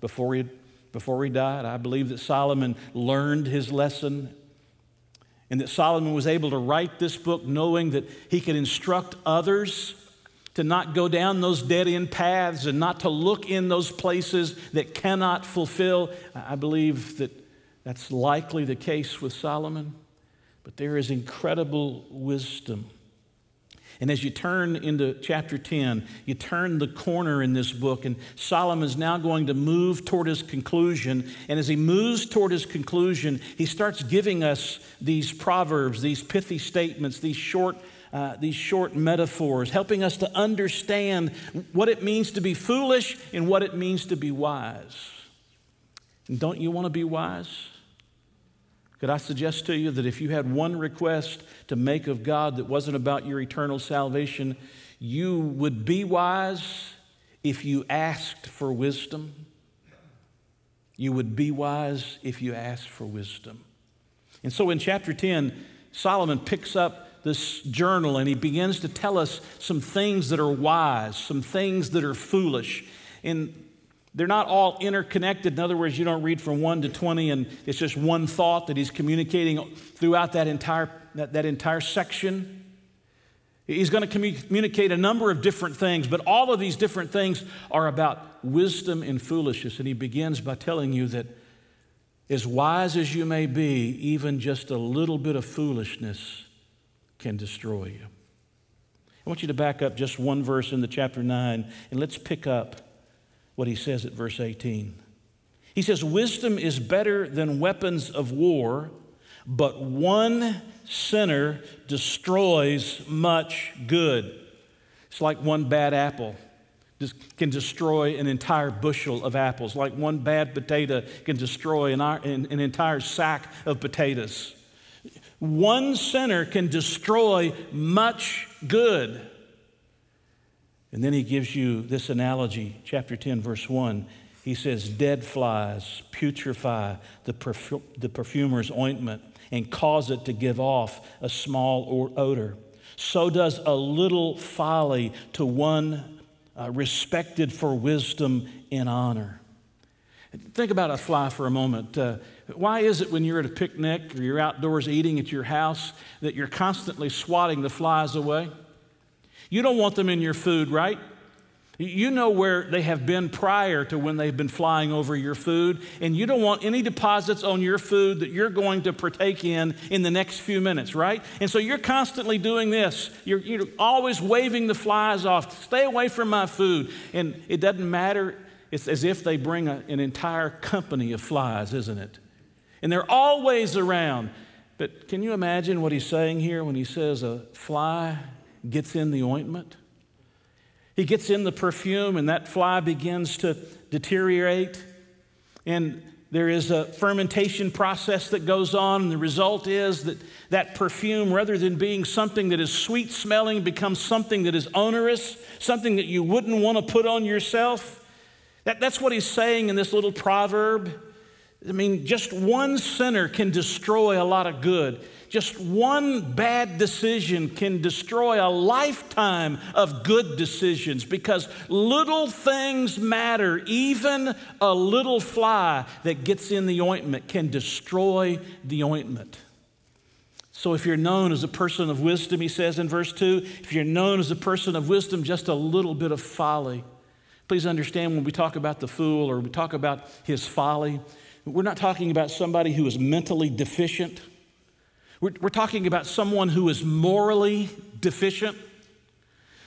before he, before he died. I believe that Solomon learned his lesson and that Solomon was able to write this book knowing that he could instruct others to not go down those dead end paths and not to look in those places that cannot fulfill. I believe that that's likely the case with Solomon, but there is incredible wisdom. And as you turn into chapter 10, you turn the corner in this book, and Solomon is now going to move toward his conclusion. And as he moves toward his conclusion, he starts giving us these proverbs, these pithy statements, these short uh, these short metaphors, helping us to understand what it means to be foolish and what it means to be wise. And don't you want to be wise? Could I suggest to you that if you had one request to make of God that wasn't about your eternal salvation, you would be wise if you asked for wisdom? You would be wise if you asked for wisdom. And so in chapter 10, Solomon picks up this journal and he begins to tell us some things that are wise, some things that are foolish. And they're not all interconnected. In other words, you don't read from 1 to 20 and it's just one thought that he's communicating throughout that entire, that, that entire section. He's going to communicate a number of different things, but all of these different things are about wisdom and foolishness. And he begins by telling you that as wise as you may be, even just a little bit of foolishness can destroy you. I want you to back up just one verse in the chapter 9 and let's pick up what he says at verse 18. He says, Wisdom is better than weapons of war, but one sinner destroys much good. It's like one bad apple can destroy an entire bushel of apples, like one bad potato can destroy an, an entire sack of potatoes. One sinner can destroy much good. And then he gives you this analogy, chapter 10, verse 1. He says, Dead flies putrefy the, perfu- the perfumer's ointment and cause it to give off a small odor. So does a little folly to one uh, respected for wisdom and honor. Think about a fly for a moment. Uh, why is it when you're at a picnic or you're outdoors eating at your house that you're constantly swatting the flies away? You don't want them in your food, right? You know where they have been prior to when they've been flying over your food, and you don't want any deposits on your food that you're going to partake in in the next few minutes, right? And so you're constantly doing this. You're, you're always waving the flies off. Stay away from my food. And it doesn't matter. It's as if they bring a, an entire company of flies, isn't it? And they're always around. But can you imagine what he's saying here when he says a fly gets in the ointment? He gets in the perfume, and that fly begins to deteriorate. And there is a fermentation process that goes on, and the result is that that perfume, rather than being something that is sweet smelling, becomes something that is onerous, something that you wouldn't want to put on yourself. That, that's what he's saying in this little proverb. I mean, just one sinner can destroy a lot of good. Just one bad decision can destroy a lifetime of good decisions because little things matter. Even a little fly that gets in the ointment can destroy the ointment. So, if you're known as a person of wisdom, he says in verse 2, if you're known as a person of wisdom, just a little bit of folly. Please understand when we talk about the fool or we talk about his folly, we're not talking about somebody who is mentally deficient. We're, we're talking about someone who is morally deficient.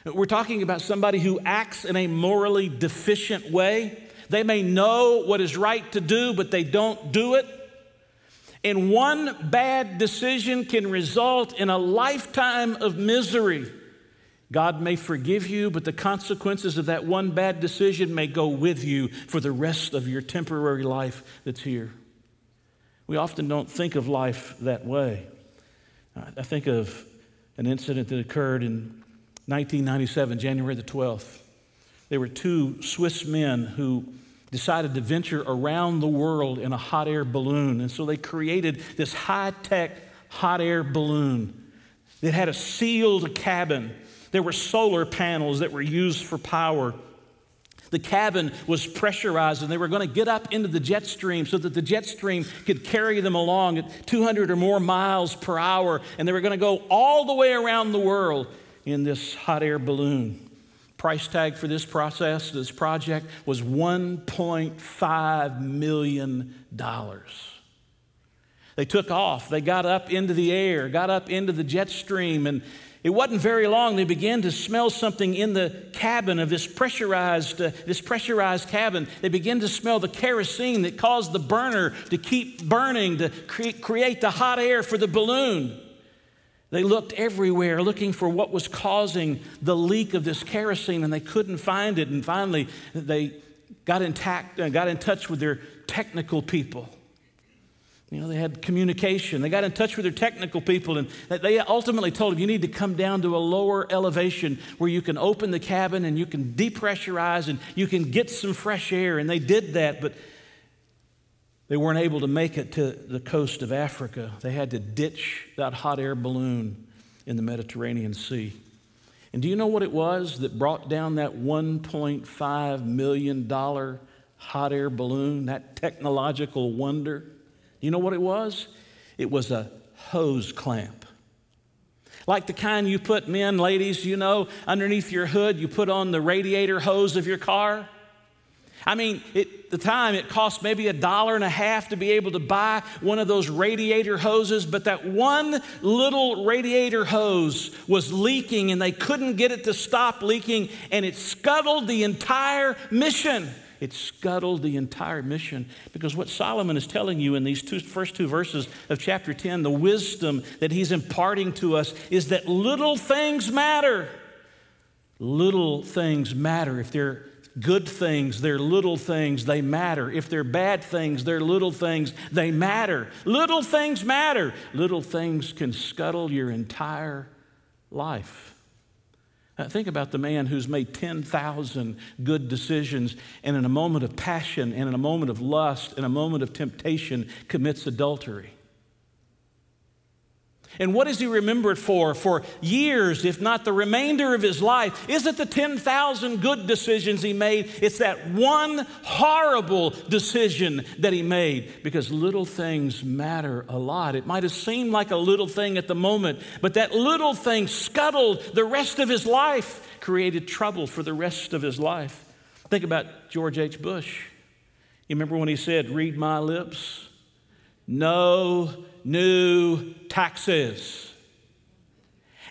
We're talking about somebody who acts in a morally deficient way. They may know what is right to do, but they don't do it. And one bad decision can result in a lifetime of misery. God may forgive you, but the consequences of that one bad decision may go with you for the rest of your temporary life that's here. We often don't think of life that way. I think of an incident that occurred in 1997, January the 12th. There were two Swiss men who decided to venture around the world in a hot air balloon. And so they created this high tech hot air balloon that had a sealed cabin there were solar panels that were used for power. The cabin was pressurized, and they were going to get up into the jet stream so that the jet stream could carry them along at 200 or more miles per hour, and they were going to go all the way around the world in this hot air balloon. Price tag for this process, this project, was $1.5 million. They took off, they got up into the air, got up into the jet stream, and it wasn't very long they began to smell something in the cabin of this pressurized, uh, this pressurized cabin. They began to smell the kerosene that caused the burner to keep burning to cre- create the hot air for the balloon. They looked everywhere looking for what was causing the leak of this kerosene and they couldn't find it. And finally, they got, intact, uh, got in touch with their technical people. You know, they had communication. They got in touch with their technical people, and they ultimately told them, you need to come down to a lower elevation where you can open the cabin and you can depressurize and you can get some fresh air. And they did that, but they weren't able to make it to the coast of Africa. They had to ditch that hot air balloon in the Mediterranean Sea. And do you know what it was that brought down that $1.5 million hot air balloon, that technological wonder? You know what it was? It was a hose clamp. Like the kind you put, men, ladies, you know, underneath your hood, you put on the radiator hose of your car. I mean, at the time, it cost maybe a dollar and a half to be able to buy one of those radiator hoses, but that one little radiator hose was leaking and they couldn't get it to stop leaking, and it scuttled the entire mission. It scuttled the entire mission because what Solomon is telling you in these two, first two verses of chapter 10, the wisdom that he's imparting to us is that little things matter. Little things matter. If they're good things, they're little things, they matter. If they're bad things, they're little things, they matter. Little things matter. Little things can scuttle your entire life. Uh, think about the man who's made 10,000 good decisions and in a moment of passion and in a moment of lust and a moment of temptation commits adultery. And what is he remembered for? For years, if not the remainder of his life. Is it the 10,000 good decisions he made? It's that one horrible decision that he made because little things matter a lot. It might have seemed like a little thing at the moment, but that little thing scuttled the rest of his life, created trouble for the rest of his life. Think about George H. Bush. You remember when he said, Read my lips? No new taxes.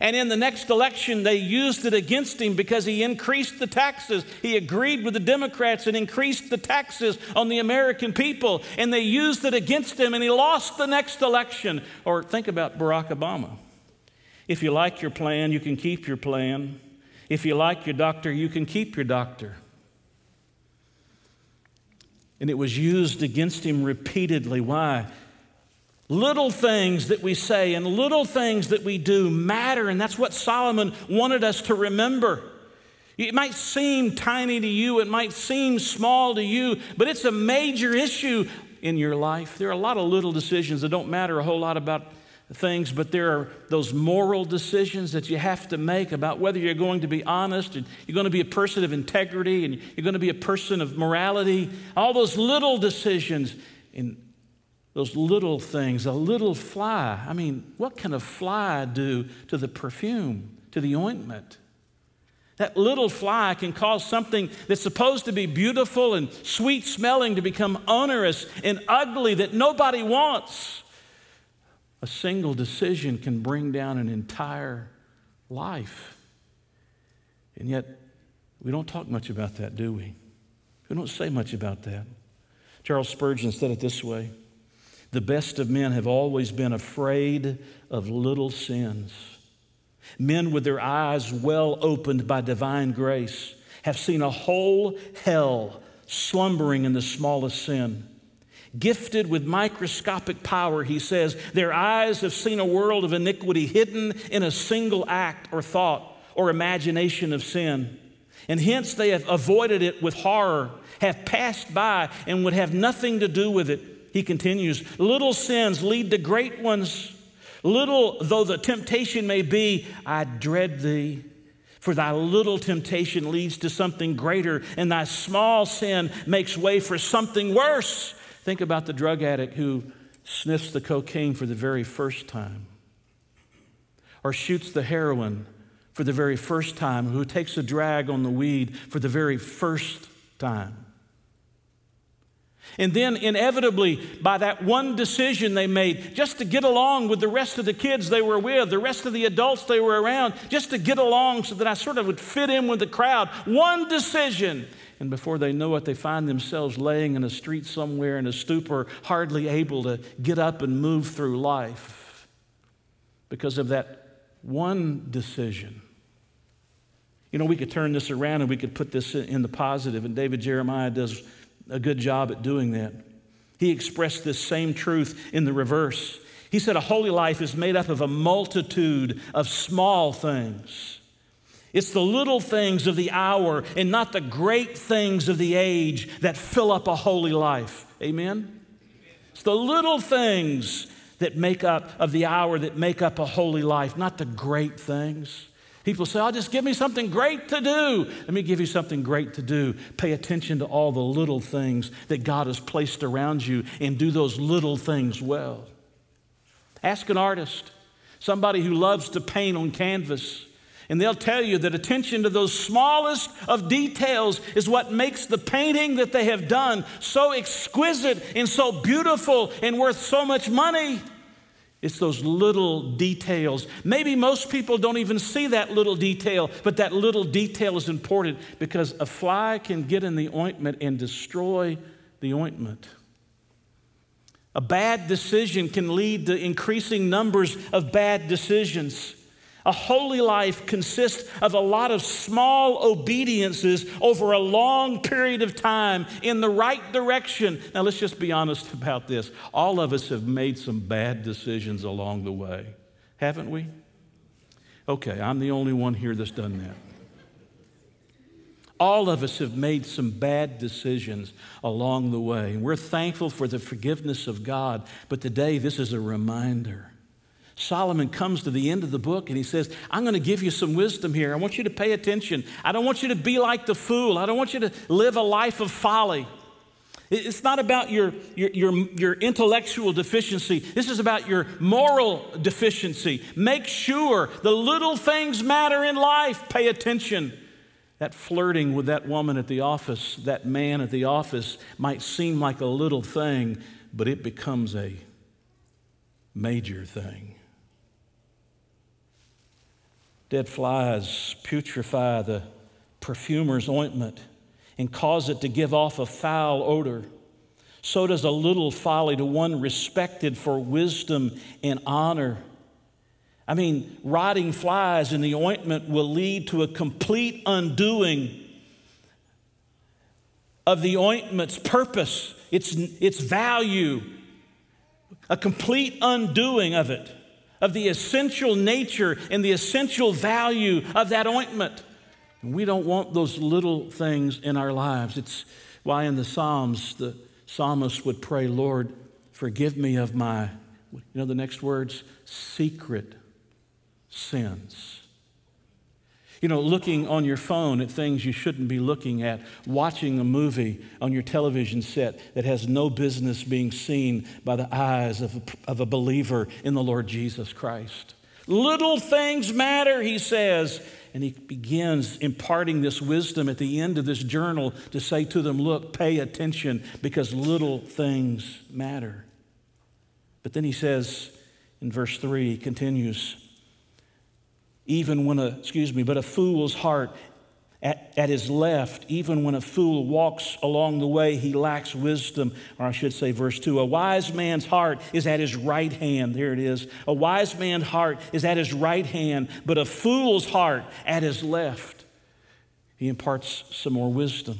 And in the next election, they used it against him because he increased the taxes. He agreed with the Democrats and increased the taxes on the American people. And they used it against him, and he lost the next election. Or think about Barack Obama. If you like your plan, you can keep your plan. If you like your doctor, you can keep your doctor. And it was used against him repeatedly. Why? Little things that we say and little things that we do matter, and that's what Solomon wanted us to remember. It might seem tiny to you, it might seem small to you, but it's a major issue in your life. There are a lot of little decisions that don't matter a whole lot about things, but there are those moral decisions that you have to make about whether you're going to be honest and you're going to be a person of integrity and you're going to be a person of morality. All those little decisions. And those little things, a little fly. I mean, what can a fly do to the perfume, to the ointment? That little fly can cause something that's supposed to be beautiful and sweet smelling to become onerous and ugly that nobody wants. A single decision can bring down an entire life. And yet, we don't talk much about that, do we? We don't say much about that. Charles Spurgeon said it this way the best of men have always been afraid of little sins. Men with their eyes well opened by divine grace have seen a whole hell slumbering in the smallest sin. Gifted with microscopic power, he says, their eyes have seen a world of iniquity hidden in a single act or thought or imagination of sin. And hence they have avoided it with horror, have passed by, and would have nothing to do with it he continues, little sins lead to great ones. Little though the temptation may be, I dread thee. For thy little temptation leads to something greater, and thy small sin makes way for something worse. Think about the drug addict who sniffs the cocaine for the very first time, or shoots the heroin for the very first time, who takes a drag on the weed for the very first time. And then, inevitably, by that one decision they made, just to get along with the rest of the kids they were with, the rest of the adults they were around, just to get along so that I sort of would fit in with the crowd, one decision. And before they know it, they find themselves laying in a street somewhere in a stupor, hardly able to get up and move through life because of that one decision. You know, we could turn this around and we could put this in the positive, and David Jeremiah does a good job at doing that. He expressed this same truth in the reverse. He said, A holy life is made up of a multitude of small things. It's the little things of the hour and not the great things of the age that fill up a holy life. Amen? It's the little things that make up of the hour that make up a holy life, not the great things. People say, Oh, just give me something great to do. Let me give you something great to do. Pay attention to all the little things that God has placed around you and do those little things well. Ask an artist, somebody who loves to paint on canvas, and they'll tell you that attention to those smallest of details is what makes the painting that they have done so exquisite and so beautiful and worth so much money. It's those little details. Maybe most people don't even see that little detail, but that little detail is important because a fly can get in the ointment and destroy the ointment. A bad decision can lead to increasing numbers of bad decisions. A holy life consists of a lot of small obediences over a long period of time in the right direction. Now, let's just be honest about this. All of us have made some bad decisions along the way, haven't we? Okay, I'm the only one here that's done that. All of us have made some bad decisions along the way. We're thankful for the forgiveness of God, but today this is a reminder Solomon comes to the end of the book and he says, I'm going to give you some wisdom here. I want you to pay attention. I don't want you to be like the fool. I don't want you to live a life of folly. It's not about your, your, your, your, intellectual deficiency. This is about your moral deficiency. Make sure the little things matter in life. Pay attention. That flirting with that woman at the office, that man at the office, might seem like a little thing, but it becomes a major thing. Dead flies putrefy the perfumer's ointment and cause it to give off a foul odor. So does a little folly to one respected for wisdom and honor. I mean, rotting flies in the ointment will lead to a complete undoing of the ointment's purpose, its, its value, a complete undoing of it of the essential nature and the essential value of that ointment. And we don't want those little things in our lives. It's why in the Psalms, the psalmist would pray, Lord, forgive me of my, you know the next words? Secret sins. You know, looking on your phone at things you shouldn't be looking at, watching a movie on your television set that has no business being seen by the eyes of a, of a believer in the Lord Jesus Christ. Little things matter, he says. And he begins imparting this wisdom at the end of this journal to say to them, Look, pay attention because little things matter. But then he says in verse 3, he continues, even when a, excuse me, but a fool's heart at, at, his left, even when a fool walks along the way, he lacks wisdom. Or I should say, verse 2 a wise man's heart is at his right hand. There it is. A wise man's heart is at his right hand, but a fool's heart at his left. He imparts some more wisdom.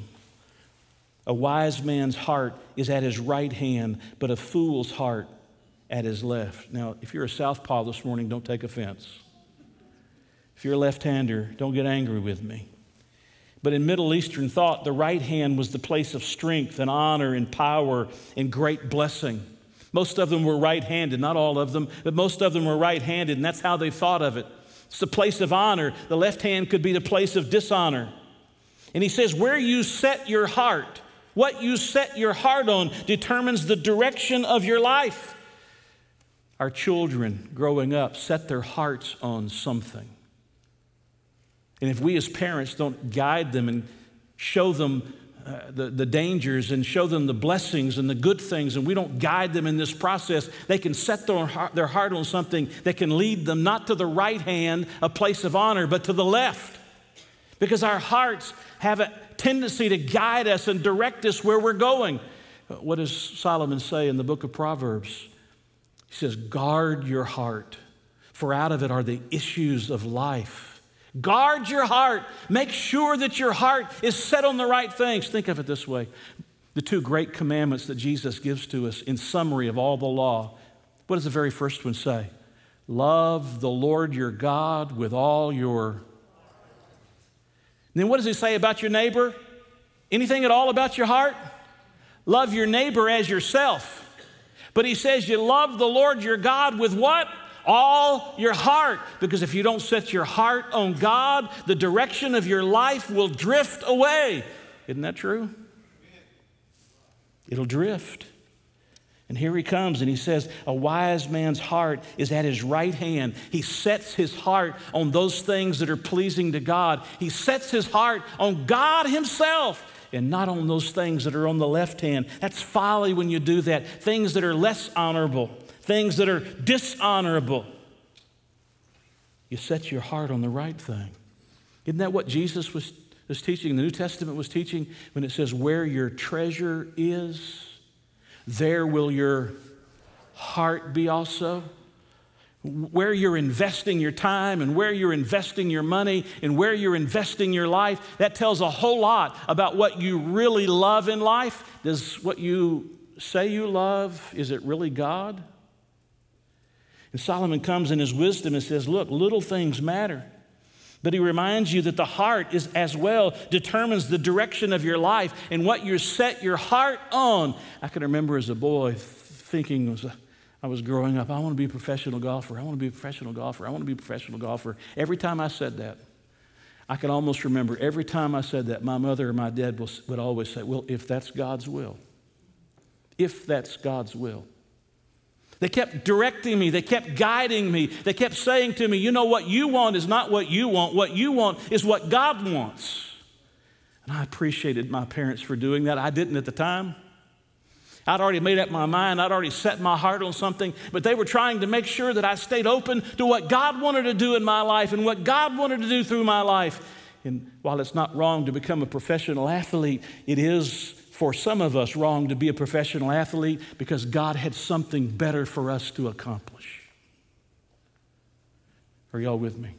A wise man's heart is at his right hand, but a fool's heart at his left. Now, if you're a southpaw this morning, don't take offense. If you're a left hander, don't get angry with me. But in Middle Eastern thought, the right hand was the place of strength and honor and power and great blessing. Most of them were right handed, not all of them, but most of them were right handed, and that's how they thought of it. It's the place of honor. The left hand could be the place of dishonor. And he says, Where you set your heart, what you set your heart on determines the direction of your life. Our children growing up set their hearts on something. And if we as parents don't guide them and show them uh, the, the dangers and show them the blessings and the good things, and we don't guide them in this process, they can set their heart, their heart on something that can lead them not to the right hand, a place of honor, but to the left. Because our hearts have a tendency to guide us and direct us where we're going. What does Solomon say in the book of Proverbs? He says, Guard your heart, for out of it are the issues of life. Guard your heart. Make sure that your heart is set on the right things. Think of it this way the two great commandments that Jesus gives to us in summary of all the law. What does the very first one say? Love the Lord your God with all your. Then what does he say about your neighbor? Anything at all about your heart? Love your neighbor as yourself. But he says you love the Lord your God with what? All your heart. Because if you don't set your heart on God, the direction of your life will drift away. Isn't that true? It'll drift. And here he comes and he says, A wise man's heart is at his right hand. He sets his heart on those things that are pleasing to God. He sets his heart on God himself and not on those things that are on the left hand. That's folly when you do that, things that are less honorable things that are dishonorable. You set your heart on the right thing. Isn't that what Jesus was, was teaching, the New Testament was teaching, when it says, Where your treasure is, there will your heart be also? Where you're investing your time and where you're investing your money and where you're investing your life, that tells a whole lot about what you really love in life. Does what you say you love, is it really God? And Solomon comes in his wisdom and says, Look, little things matter. But he reminds you that the heart is as well determines the direction of your life and what you set your heart on. I can remember as a boy thinking as I was growing up, I want to be a professional golfer. I want to be a professional golfer. I want to be a professional golfer. Every time I said that, I can almost remember every time I said that, my mother or my dad would always say, Well, if that's God's will, if that's God's will. They kept directing me. They kept guiding me. They kept saying to me, You know, what you want is not what you want. What you want is what God wants. And I appreciated my parents for doing that. I didn't at the time. I'd already made up my mind. I'd already set my heart on something, but they were trying to make sure that I stayed open to what God wanted to do in my life and what God wanted to do through my life. And while it's not wrong to become a professional athlete, it is for some of us wrong to be a professional athlete because God had something better for us to accomplish. Are y'all with me?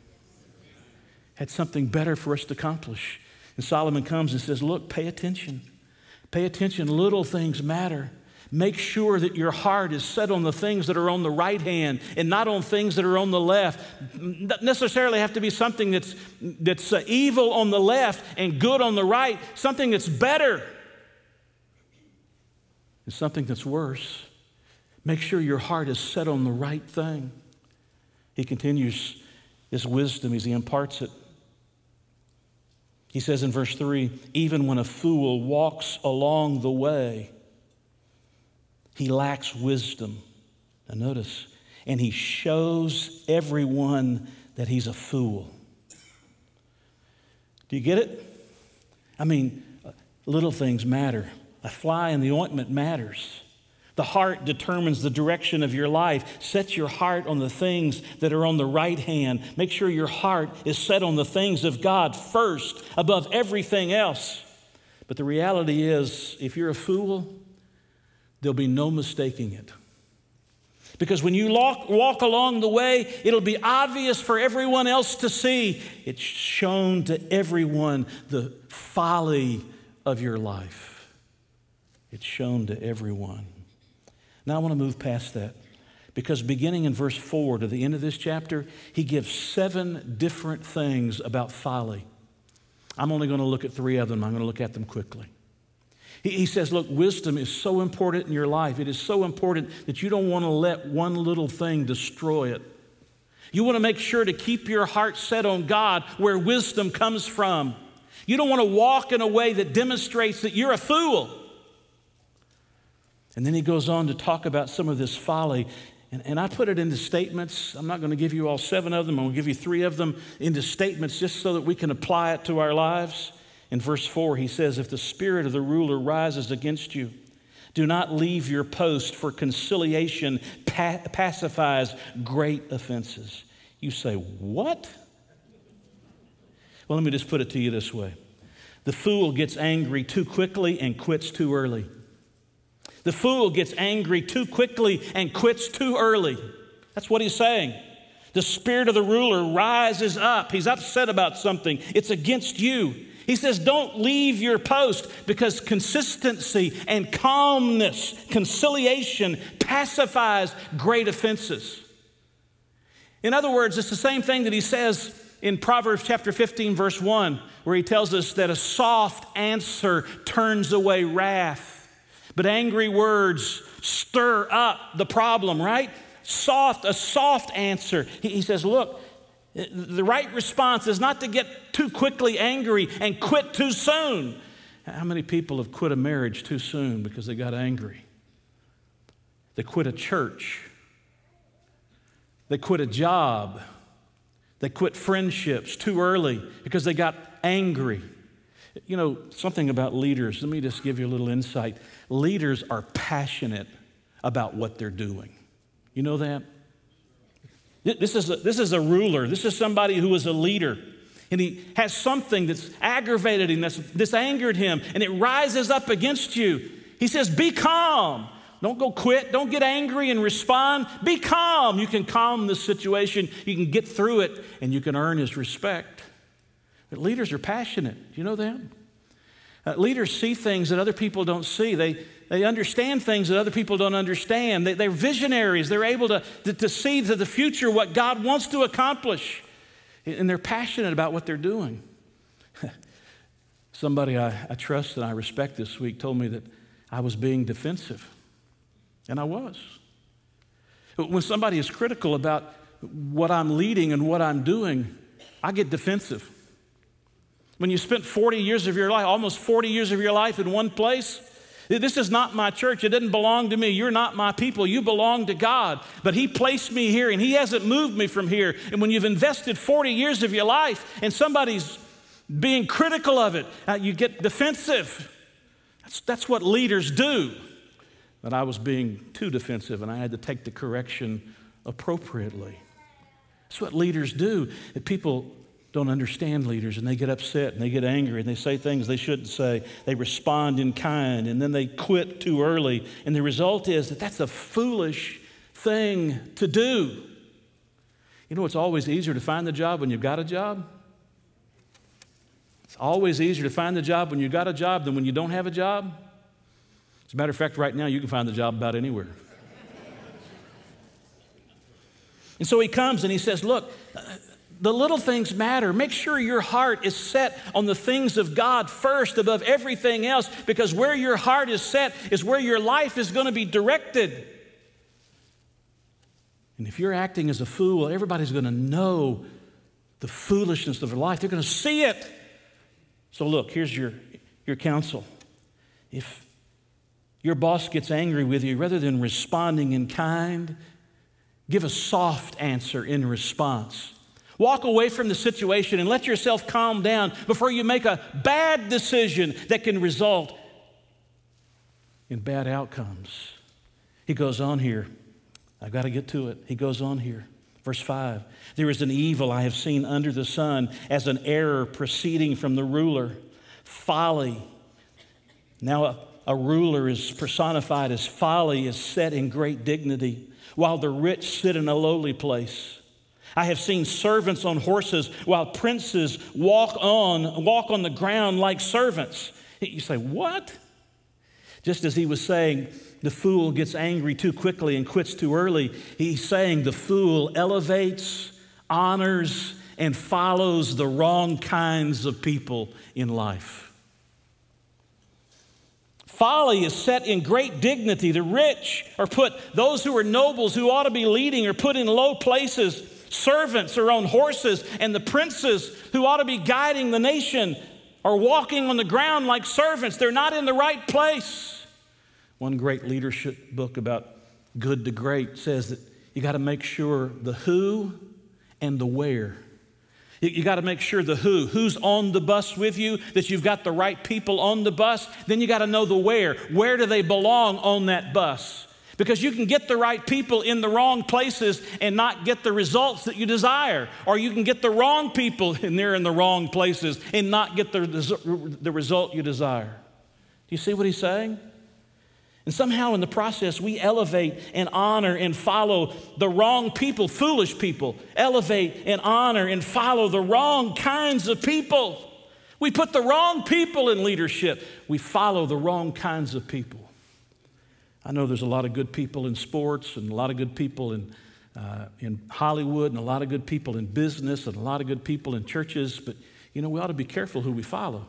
Had something better for us to accomplish. And Solomon comes and says, Look, pay attention. Pay attention. Little things matter. Make sure that your heart is set on the things that are on the right hand and not on things that are on the left. Not necessarily have to be something that's, that's uh, evil on the left and good on the right, something that's better something that's worse. Make sure your heart is set on the right thing. He continues his wisdom as he imparts it. He says in verse 3 even when a fool walks along the way, he lacks wisdom. Now, notice, and he shows everyone that he's a fool. Do you get it? I mean, little things matter. A fly in the ointment matters. The heart determines the direction of your life. Set your heart on the things that are on the right hand. Make sure your heart is set on the things of God first, above everything else. But the reality is, if you're a fool, there'll be no mistaking it. Because when you walk, walk along the way, it'll be obvious for everyone else to see. It's shown to everyone the folly of your life. It's shown to everyone. Now I want to move past that because beginning in verse 4 to the end of this chapter, he gives seven different things about folly. I'm only going to look at three of them. I'm going to look at them quickly. He, he says, Look, wisdom is so important in your life. It is so important that you don't want to let one little thing destroy it. You want to make sure to keep your heart set on God where wisdom comes from. You don't want to walk in a way that demonstrates that you're a fool. And then he goes on to talk about some of this folly. And, and I put it into statements. I'm not going to give you all seven of them, I'm going to give you three of them into statements just so that we can apply it to our lives. In verse 4, he says, If the spirit of the ruler rises against you, do not leave your post, for conciliation pa- pacifies great offenses. You say, What? Well, let me just put it to you this way the fool gets angry too quickly and quits too early. The fool gets angry too quickly and quits too early. That's what he's saying. The spirit of the ruler rises up. He's upset about something, it's against you. He says, Don't leave your post because consistency and calmness, conciliation pacifies great offenses. In other words, it's the same thing that he says in Proverbs chapter 15, verse 1, where he tells us that a soft answer turns away wrath. But angry words stir up the problem, right? Soft, a soft answer. He, he says, Look, the right response is not to get too quickly angry and quit too soon. How many people have quit a marriage too soon because they got angry? They quit a church. They quit a job. They quit friendships too early because they got angry. You know, something about leaders, let me just give you a little insight. Leaders are passionate about what they're doing. You know that? This is, a, this is a ruler. This is somebody who is a leader. And he has something that's aggravated him, that's, that's angered him, and it rises up against you. He says, Be calm. Don't go quit. Don't get angry and respond. Be calm. You can calm the situation. You can get through it, and you can earn his respect. But leaders are passionate. Do you know that? Uh, leaders see things that other people don't see. They, they understand things that other people don't understand. They, are visionaries. They're able to, to, to see to the future what God wants to accomplish. And they're passionate about what they're doing. Somebody I, I trust and I respect this week told me that I was being defensive. And I was. When somebody is critical about what I'm leading and what I'm doing, I get defensive. When you spent 40 years of your life, almost 40 years of your life in one place, this is not my church. It didn't belong to me. You're not my people. You belong to God. But He placed me here and He hasn't moved me from here. And when you've invested 40 years of your life and somebody's being critical of it, uh, you get defensive. That's, that's what leaders do. But I was being too defensive and I had to take the correction appropriately. That's what leaders do. If people don't understand leaders and they get upset and they get angry and they say things they shouldn't say. They respond in kind and then they quit too early. And the result is that that's a foolish thing to do. You know, it's always easier to find the job when you've got a job. It's always easier to find the job when you've got a job than when you don't have a job. As a matter of fact, right now you can find the job about anywhere. and so he comes and he says, Look, the little things matter. Make sure your heart is set on the things of God first above everything else, because where your heart is set is where your life is going to be directed. And if you're acting as a fool, everybody's going to know the foolishness of their life. They're going to see it. So, look, here's your, your counsel. If your boss gets angry with you, rather than responding in kind, give a soft answer in response. Walk away from the situation and let yourself calm down before you make a bad decision that can result in bad outcomes. He goes on here. I've got to get to it. He goes on here. Verse 5 There is an evil I have seen under the sun as an error proceeding from the ruler, folly. Now, a, a ruler is personified as folly, is set in great dignity, while the rich sit in a lowly place. I have seen servants on horses while princes walk on, walk on the ground like servants. You say, What? Just as he was saying, the fool gets angry too quickly and quits too early, he's saying the fool elevates, honors, and follows the wrong kinds of people in life. Folly is set in great dignity. The rich are put, those who are nobles who ought to be leading are put in low places Servants are on horses, and the princes who ought to be guiding the nation are walking on the ground like servants. They're not in the right place. One great leadership book about good to great says that you got to make sure the who and the where. You, you got to make sure the who, who's on the bus with you, that you've got the right people on the bus. Then you got to know the where. Where do they belong on that bus? Because you can get the right people in the wrong places and not get the results that you desire. Or you can get the wrong people and they're in the wrong places and not get the, the result you desire. Do you see what he's saying? And somehow in the process, we elevate and honor and follow the wrong people, foolish people. Elevate and honor and follow the wrong kinds of people. We put the wrong people in leadership. We follow the wrong kinds of people. I know there's a lot of good people in sports and a lot of good people in, uh, in Hollywood and a lot of good people in business and a lot of good people in churches, but you know, we ought to be careful who we follow.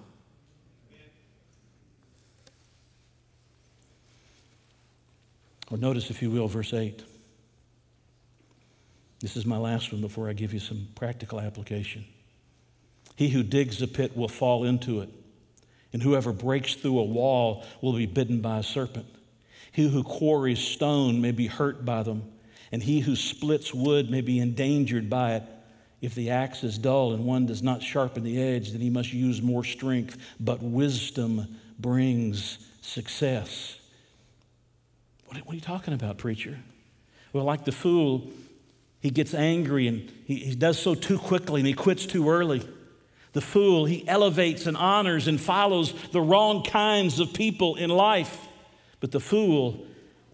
Or notice, if you will, verse 8. This is my last one before I give you some practical application. He who digs a pit will fall into it, and whoever breaks through a wall will be bitten by a serpent. He who quarries stone may be hurt by them, and he who splits wood may be endangered by it. If the axe is dull and one does not sharpen the edge, then he must use more strength. But wisdom brings success. What, are you talking about, preacher? Well, like the fool, he gets angry and he, he does so too quickly and he quits too early. The fool, he elevates and honors and follows the wrong kinds of people in life. But the fool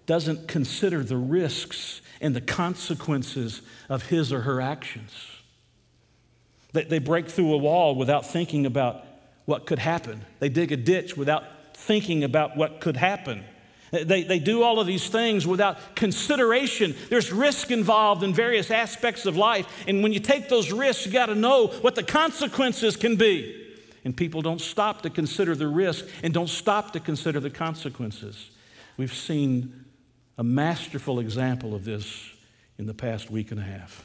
doesn't consider the risks and the consequences of his or her actions. They, they break through a wall without thinking about what could happen, they dig a ditch without thinking about what could happen. They, they do all of these things without consideration. There's risk involved in various aspects of life. And when you take those risks, you got to know what the consequences can be. And people don't stop to consider the risk and don't stop to consider the consequences. We've seen a masterful example of this in the past week and a half.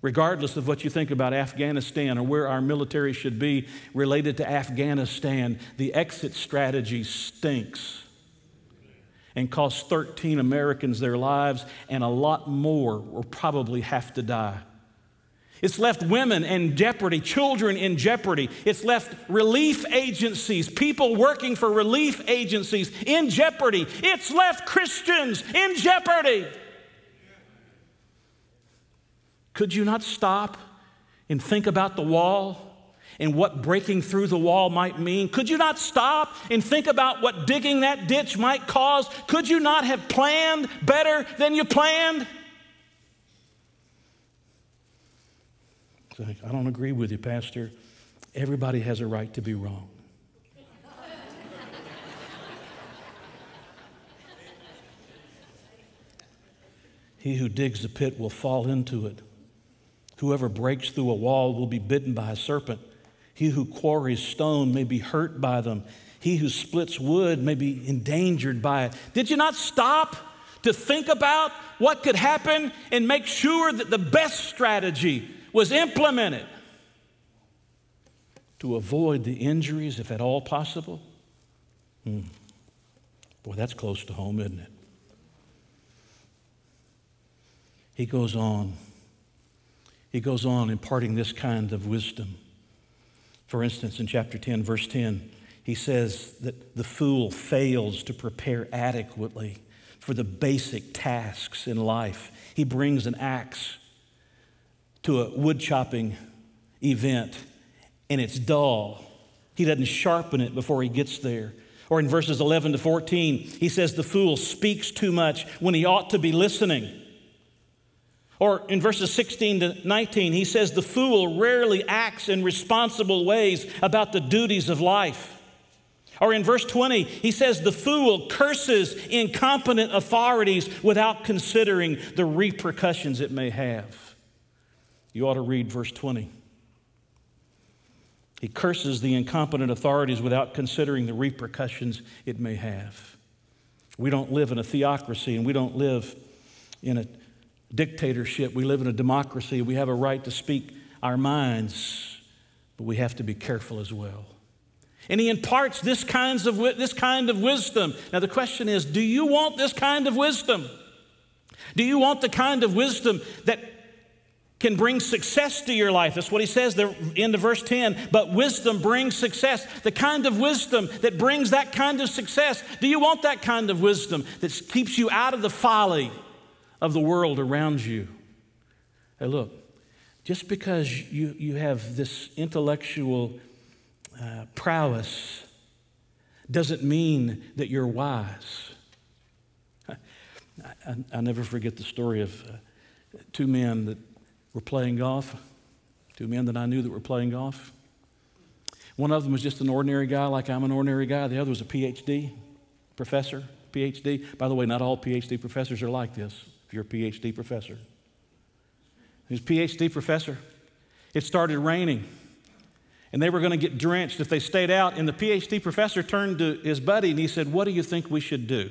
Regardless of what you think about Afghanistan or where our military should be related to Afghanistan, the exit strategy stinks and cost 13 Americans their lives, and a lot more will probably have to die. It's left women in jeopardy, children in jeopardy. It's left relief agencies, people working for relief agencies in jeopardy. It's left Christians in jeopardy. Could you not stop and think about the wall and what breaking through the wall might mean? Could you not stop and think about what digging that ditch might cause? Could you not have planned better than you planned? I don't agree with you, Pastor. Everybody has a right to be wrong. he who digs the pit will fall into it. Whoever breaks through a wall will be bitten by a serpent. He who quarries stone may be hurt by them. He who splits wood may be endangered by it. Did you not stop to think about what could happen and make sure that the best strategy was implemented to avoid the injuries, if at all possible? Hmm. Boy, that's close to home, isn't it? He goes on he goes on imparting this kind of wisdom. For instance, in chapter 10, verse 10, he says that the fool fails to prepare adequately for the basic tasks in life. He brings an axe to a wood chopping event and it's dull. He doesn't sharpen it before he gets there. Or in verses 11 to 14, he says the fool speaks too much when he ought to be listening. Or in verses 16 to 19, he says, The fool rarely acts in responsible ways about the duties of life. Or in verse 20, he says, The fool curses incompetent authorities without considering the repercussions it may have. You ought to read verse 20. He curses the incompetent authorities without considering the repercussions it may have. We don't live in a theocracy and we don't live in a dictatorship. We live in a democracy. We have a right to speak our minds, but we have to be careful as well. And he imparts this, kinds of, this kind of wisdom. Now, the question is do you want this kind of wisdom? Do you want the kind of wisdom that can bring success to your life? That's what he says there in the verse 10. But wisdom brings success. The kind of wisdom that brings that kind of success. Do you want that kind of wisdom that keeps you out of the folly of the world around you? Hey, look, just because you, you have this intellectual uh, prowess doesn't mean that you're wise. I, I, I never forget the story of uh, two men that were playing golf, two men that I knew that were playing golf. One of them was just an ordinary guy, like I'm an ordinary guy. The other was a PhD professor, PhD. By the way, not all PhD professors are like this, if you're a PhD professor. He's a PhD professor. It started raining and they were going to get drenched if they stayed out. And the PhD professor turned to his buddy and he said, What do you think we should do?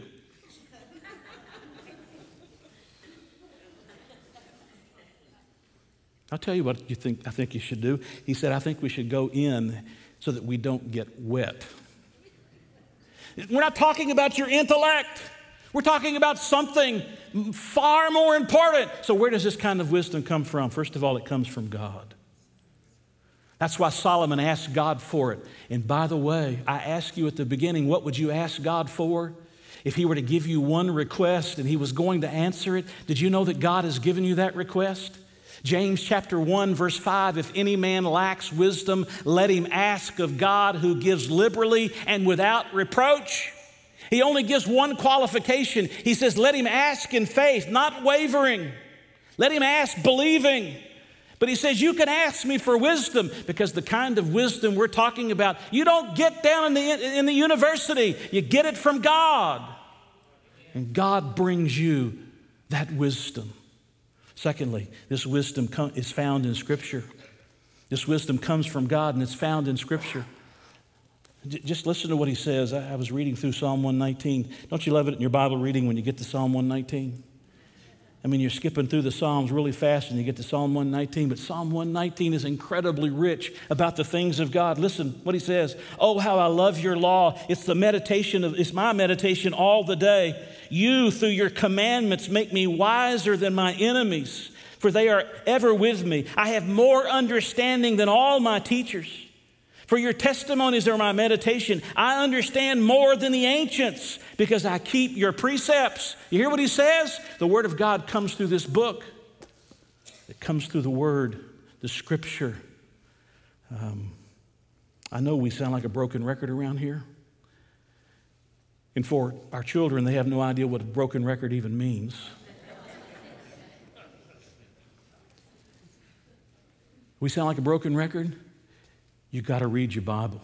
I'll tell you what you think I think you should do. He said, I think we should go in so that we don't get wet. We're not talking about your intellect. We're talking about something far more important. So, where does this kind of wisdom come from? First of all, it comes from God. That's why Solomon asked God for it. And by the way, I asked you at the beginning, what would you ask God for? If He were to give you one request and He was going to answer it, did you know that God has given you that request? James chapter 1, verse 5 If any man lacks wisdom, let him ask of God who gives liberally and without reproach. He only gives one qualification. He says, Let him ask in faith, not wavering. Let him ask believing. But he says, You can ask me for wisdom because the kind of wisdom we're talking about, you don't get down in the, in the university, you get it from God. And God brings you that wisdom. Secondly, this wisdom is found in Scripture. This wisdom comes from God and it's found in Scripture. Just listen to what he says. I was reading through Psalm 119. Don't you love it in your Bible reading when you get to Psalm 119? I mean, you're skipping through the Psalms really fast and you get to Psalm 119, but Psalm 119 is incredibly rich about the things of God. Listen what he says. Oh, how I love your law. It's the meditation of, it's my meditation all the day. You, through your commandments, make me wiser than my enemies, for they are ever with me. I have more understanding than all my teachers. For your testimonies are my meditation. I understand more than the ancients because I keep your precepts. You hear what he says? The Word of God comes through this book, it comes through the Word, the Scripture. Um, I know we sound like a broken record around here. And for our children, they have no idea what a broken record even means. we sound like a broken record? You got to read your Bible.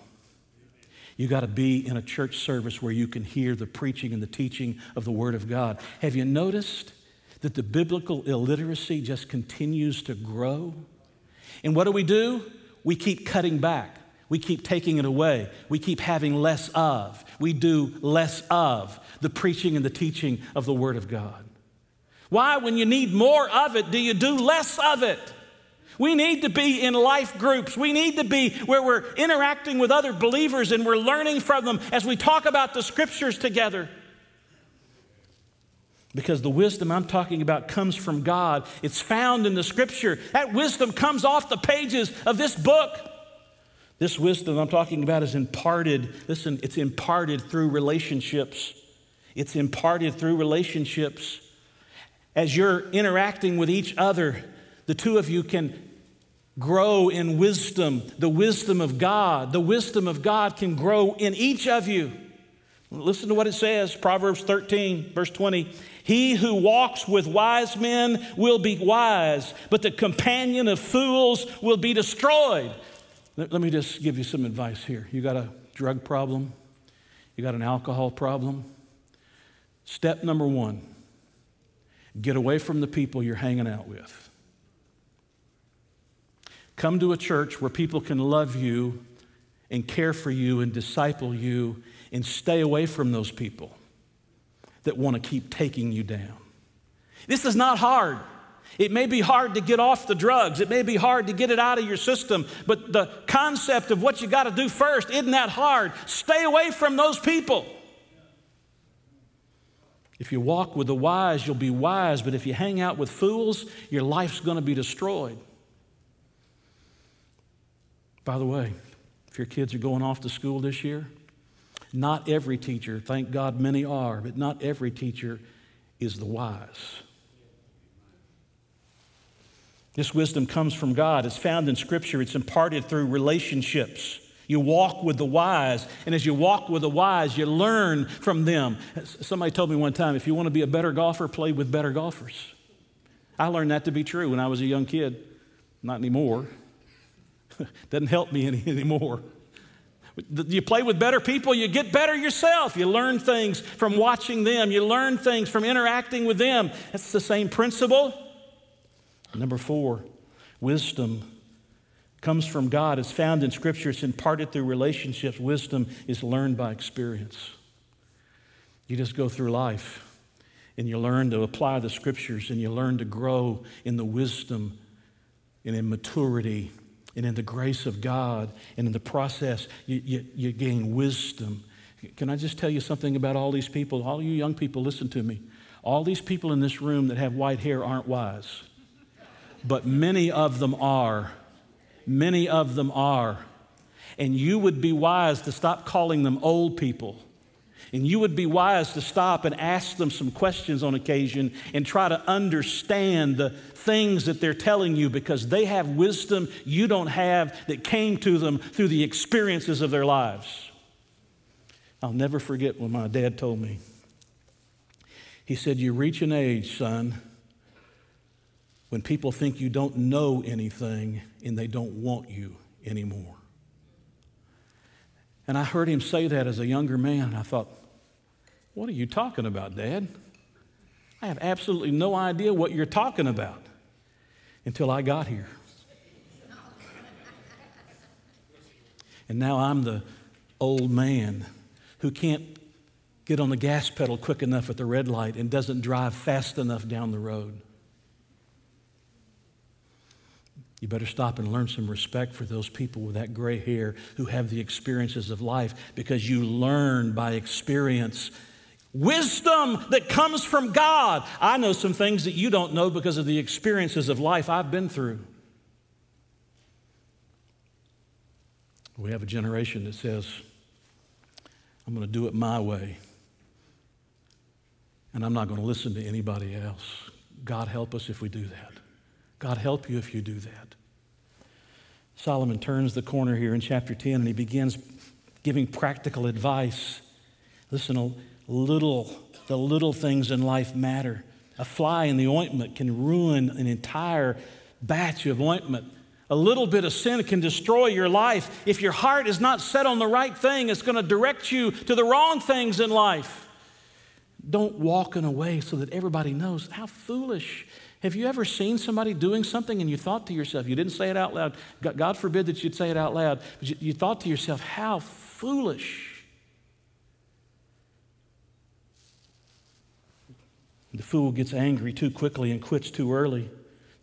You got to be in a church service where you can hear the preaching and the teaching of the Word of God. Have you noticed that the biblical illiteracy just continues to grow? And what do we do? We keep cutting back. We keep taking it away. We keep having less of. We do less of the preaching and the teaching of the Word of God. Why, when you need more of it, do you do less of it? We need to be in life groups. We need to be where we're interacting with other believers and we're learning from them as we talk about the scriptures together. Because the wisdom I'm talking about comes from God. It's found in the scripture. That wisdom comes off the pages of this book. This wisdom I'm talking about is imparted. Listen, it's imparted through relationships. It's imparted through relationships. As you're interacting with each other, the two of you can grow in wisdom, the wisdom of God. The wisdom of God can grow in each of you. Listen to what it says Proverbs 13, verse 20. He who walks with wise men will be wise, but the companion of fools will be destroyed. Let, me just give you some advice here. You got a drug problem, you got an alcohol problem. Step number one get away from the people you're hanging out with. Come to a church where people can love you and care for you and disciple you and stay away from those people. that want to keep taking you down. This is not hard. It may be hard to get off the drugs. It may be hard to get it out of your system, but the concept of what you got to do first isn't that hard. Stay away from those people. If you walk with the wise, you'll be wise, but if you hang out with fools, your life's going to be destroyed. By the way, if your kids are going off to school this year, not every teacher, thank God many are, but not every teacher is the wise. This wisdom comes from God. It's found in Scripture, it's imparted through relationships. You walk with the wise, and as you walk with the wise, you learn from them. Somebody told me one time if you want to be a better golfer, play with better golfers. I learned that to be true when I was a young kid. Not anymore. Doesn't help me any, anymore. You play with better people, you get better yourself. You learn things from watching them, you learn things from interacting with them. That's the same principle. Number four, wisdom comes from God. It's found in Scripture, it's imparted through relationships. Wisdom is learned by experience. You just go through life and you learn to apply the Scriptures and you learn to grow in the wisdom and in maturity and in the grace of God. And in the process, you, you, you gain wisdom. Can I just tell you something about all these people? All you young people, listen to me. All these people in this room that have white hair aren't wise but many of them are. Many of them are. And you would be wise to stop calling them old people. And you would be wise to stop and ask them some questions on occasion and try to understand the things that they're telling you because they have wisdom you don't have that came to them through the experiences of their lives. I'll never forget when my dad told me. He said, You reach an age, son, when people think you don't know anything and they don't want you anymore. And I heard him say that as a younger man, I thought, what are you talking about, Dad? I have absolutely no idea what you're talking about until I got here. And now I'm the old man who can't get on the gas pedal quick enough at the red light and doesn't drive fast enough down the road. You better stop and learn some respect for those people with that gray hair who have the experiences of life because you learn by experience wisdom that comes from God. I know some things that you don't know because of the experiences of life I've been through. We have a generation that says, I'm going to do it my way, and I'm not going to listen to anybody else. God help us if we do that. God help you if you do that. Solomon turns the corner here in chapter 10 and he begins giving practical advice. Listen, little, the little things in life matter. A fly in the ointment can ruin an entire batch of ointment. A little bit of sin can destroy your life. If your heart is not set on the right thing, it's going to direct you to the wrong things in life. Don't walk in a way so that everybody knows how foolish have you ever seen somebody doing something and you thought to yourself, you didn't say it out loud, God forbid that you'd say it out loud, but you, you thought to yourself, how foolish. The fool gets angry too quickly and quits too early.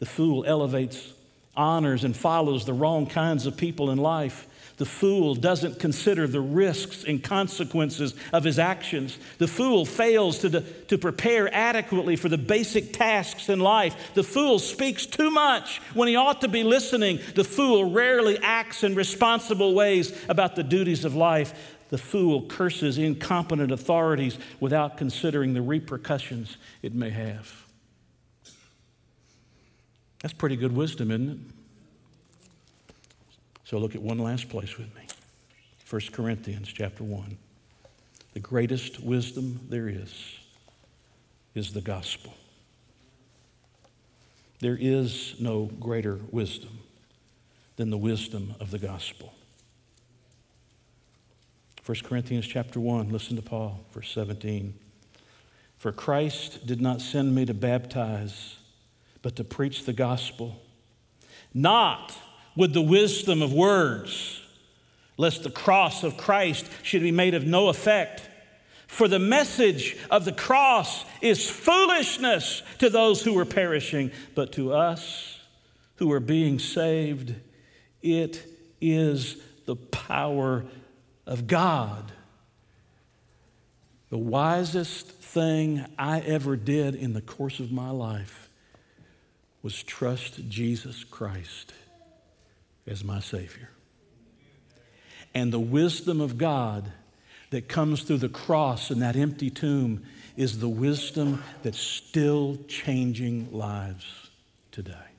The fool elevates, honors, and follows the wrong kinds of people in life. The fool doesn't consider the risks and consequences of his actions. The fool fails to, to prepare adequately for the basic tasks in life. The fool speaks too much when he ought to be listening. The fool rarely acts in responsible ways about the duties of life. The fool curses incompetent authorities without considering the repercussions it may have. That's pretty good wisdom, isn't it? So look at one last place with me 1 Corinthians chapter 1. The greatest wisdom there is is the gospel. There is no greater wisdom than the wisdom of the gospel. 1 Corinthians chapter 1, listen to Paul, verse 17. For Christ did not send me to baptize, but to preach the gospel, not with the wisdom of words, lest the cross of Christ should be made of no effect. For the message of the cross is foolishness to those who are perishing, but to us who are being saved, it is the power of God. The wisest thing I ever did in the course of my life was trust Jesus Christ as my Savior. And the wisdom of God that comes through the cross and that empty tomb is the wisdom that's still changing lives today.